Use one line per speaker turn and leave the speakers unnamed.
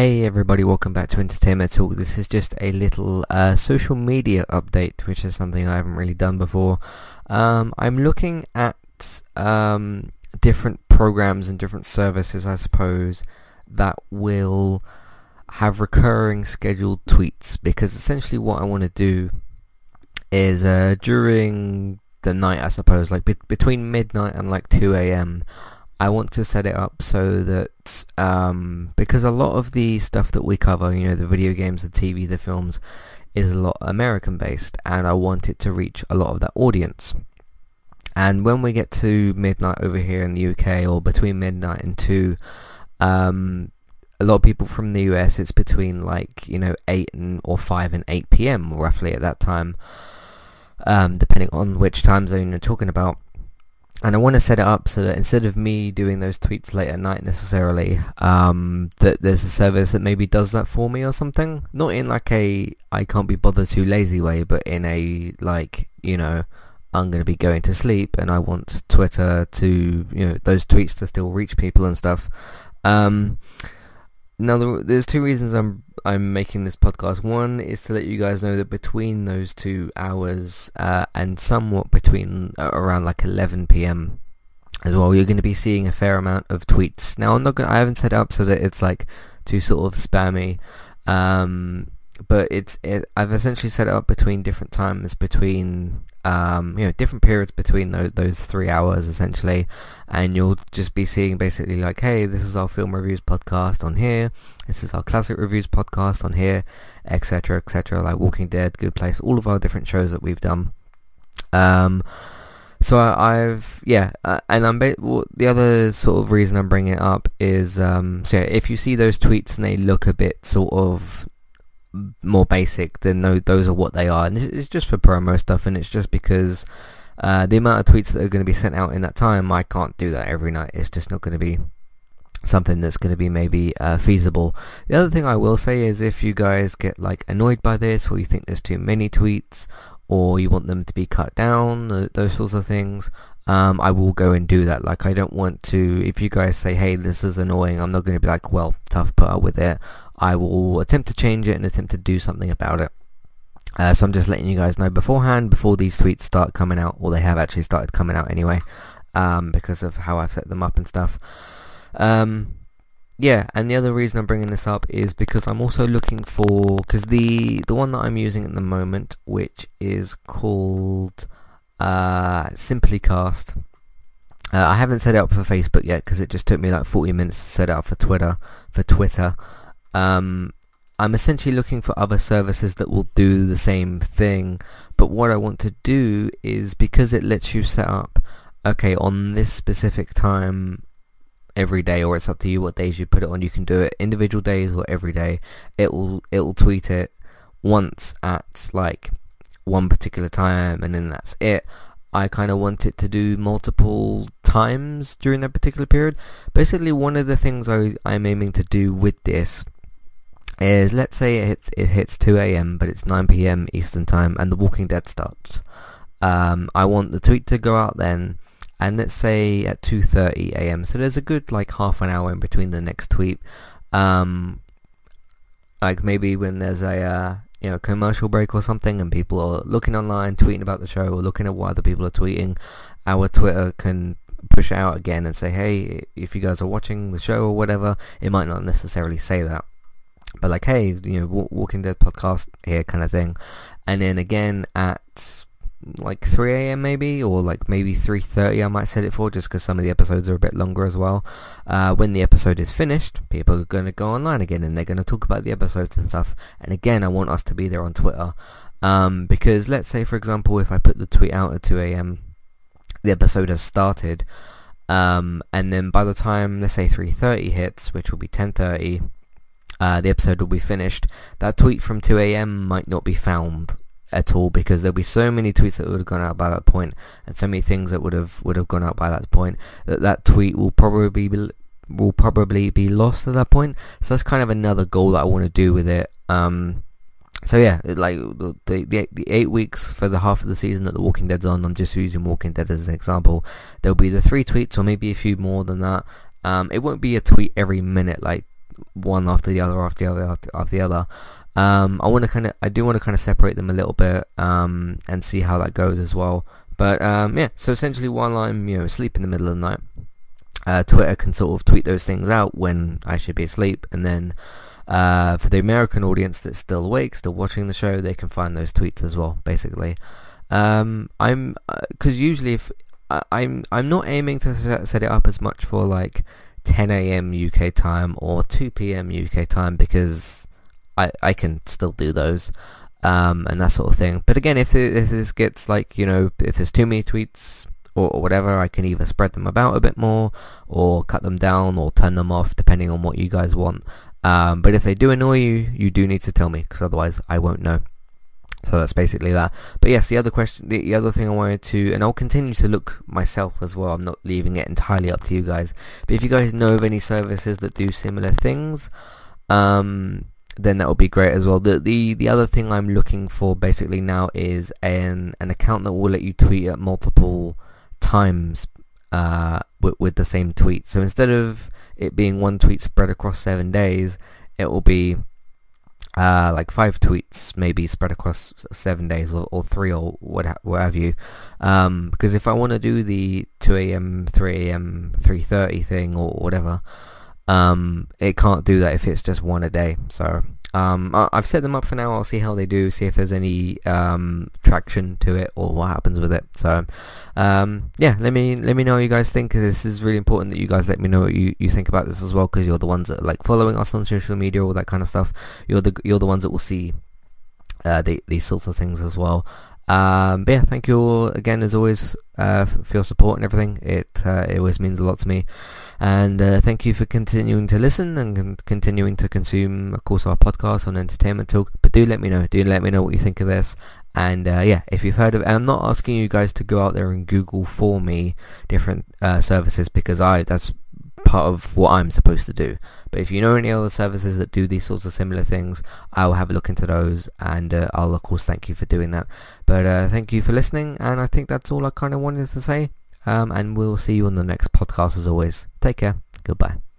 Hey everybody, welcome back to Entertainment Talk. This is just a little uh, social media update, which is something I haven't really done before. Um, I'm looking at um, different programs and different services, I suppose, that will have recurring scheduled tweets because essentially what I want to do is uh, during the night, I suppose, like be- between midnight and like 2 a.m. I want to set it up so that um, because a lot of the stuff that we cover, you know, the video games, the TV, the films, is a lot American based, and I want it to reach a lot of that audience. And when we get to midnight over here in the UK, or between midnight and two, um, a lot of people from the US, it's between like you know eight and or five and eight p.m. roughly at that time, um, depending on which time zone you're talking about and I want to set it up so that instead of me doing those tweets late at night necessarily, um, that there's a service that maybe does that for me or something. Not in like a I can't be bothered too lazy way, but in a like you know I'm going to be going to sleep and I want Twitter to you know those tweets to still reach people and stuff. Um, now there's two reasons I'm I'm making this podcast. One is to let you guys know that between those two hours uh, and somewhat between uh, around like 11 p.m. as well, you're going to be seeing a fair amount of tweets. Now I'm not gonna, I haven't set up so that it's like too sort of spammy. Um, but it's it, I've essentially set it up between different times between um, you know different periods between those, those three hours essentially. And you'll just be seeing basically like hey this is our film reviews podcast on here. This is our classic reviews podcast on here etc etc like Walking Dead Good Place all of our different shows that we've done. Um, so I, have yeah, uh, and I'm ba- well, the other sort of reason I'm bringing it up is um, so yeah, if you see those tweets and they look a bit sort of more basic, then those are what they are. And it's just for promo stuff, and it's just because uh, the amount of tweets that are going to be sent out in that time, I can't do that every night. It's just not going to be something that's going to be maybe uh, feasible. The other thing I will say is if you guys get like annoyed by this, or you think there's too many tweets, or you want them to be cut down, those sorts of things, um, I will go and do that. Like, I don't want to, if you guys say, hey, this is annoying, I'm not going to be like, well, tough, put up with it. I will attempt to change it and attempt to do something about it. Uh, so I'm just letting you guys know beforehand, before these tweets start coming out, or they have actually started coming out anyway, um, because of how I've set them up and stuff. Um, yeah, and the other reason I'm bringing this up is because I'm also looking for, because the, the one that I'm using at the moment, which is called uh, Simplycast, uh, I haven't set it up for Facebook yet because it just took me like 40 minutes to set it up for Twitter, for Twitter. Um, I'm essentially looking for other services that will do the same thing. But what I want to do is because it lets you set up, okay, on this specific time every day, or it's up to you what days you put it on. You can do it individual days or every day. It will it will tweet it once at like one particular time, and then that's it. I kind of want it to do multiple times during that particular period. Basically, one of the things I, I'm aiming to do with this is let's say it hits it hits 2 a.m. but it's 9 p.m. Eastern time and The Walking Dead starts. Um, I want the tweet to go out then, and let's say at 2:30 a.m. So there's a good like half an hour in between the next tweet. Um, like maybe when there's a uh, you know commercial break or something, and people are looking online, tweeting about the show, or looking at what other people are tweeting, our Twitter can push out again and say, hey, if you guys are watching the show or whatever, it might not necessarily say that but like hey you know walking dead podcast here kind of thing and then again at like 3 a.m. maybe or like maybe 3.30 I might set it for just because some of the episodes are a bit longer as well uh, when the episode is finished people are going to go online again and they're going to talk about the episodes and stuff and again I want us to be there on Twitter um, because let's say for example if I put the tweet out at 2 a.m. the episode has started um, and then by the time let's say 3.30 hits which will be 10.30 uh, the episode will be finished, that tweet from 2am might not be found at all because there'll be so many tweets that would have gone out by that point and so many things that would have would have gone out by that point that that tweet will probably be will probably be lost at that point. So that's kind of another goal that I want to do with it. Um so yeah like the, the the eight weeks for the half of the season that the Walking Dead's on I'm just using Walking Dead as an example. There'll be the three tweets or maybe a few more than that. Um it won't be a tweet every minute like one after the other after the other after the other. Um, I want to kind of, I do want to kind of separate them a little bit um, and see how that goes as well. But um, yeah, so essentially while I'm you know asleep in the middle of the night, uh, Twitter can sort of tweet those things out when I should be asleep, and then uh, for the American audience that's still awake, still watching the show, they can find those tweets as well. Basically, um, I'm because uh, usually if I'm I'm not aiming to set it up as much for like 10 a.m. UK time or 2 p.m. UK time because I I can still do those um, and that sort of thing. But again, if, it, if this gets like you know if there's too many tweets or, or, whatever, I can either spread them about a bit more or cut them down or turn them off depending on what you guys want. Um, but if they do annoy you, you do need to tell me because otherwise I won't know. So that's basically that. But yes, the other question, the, the, other thing I wanted to, and I'll continue to look myself as well. I'm not leaving it entirely up to you guys. But if you guys know of any services that do similar things, um, then that would be great as well. The the the other thing I'm looking for basically now is an an account that will let you tweet at multiple times uh, with, with the same tweet. So instead of it being one tweet spread across seven days, it will be uh, like five tweets maybe spread across seven days or, or three or what, what have you. Um, because if I want to do the 2 a.m., 3 a.m., 3.30 thing or whatever, um, it can't do that if it's just one a day. So um, I- have set them up for now. I'll see how they do, see if there's any um, traction to it or what happens with it. So um, yeah, let me let me know what you guys think. This is really important that you guys let me know what you, you think about this as well, because you're the ones that are, like following us on social media, all that kind of stuff. You're the you're the ones that will see uh, the, these sorts of things as well. Um, but yeah, thank you all again as always uh, for your support and everything. It uh, it always means a lot to me, and uh, thank you for continuing to listen and con- continuing to consume, of course, our podcast on Entertainment Talk. But do let me know. Do let me know what you think of this. And uh, yeah, if you've heard of, I'm not asking you guys to go out there and Google for me different uh, services because I that's part of what I'm supposed to do. But if you know any other services that do these sorts of similar things, I'll have a look into those and uh, I'll of course thank you for doing that. But uh, thank you for listening and I think that's all I kind of wanted to say. Um, and we'll see you on the next podcast as always. Take care. Goodbye.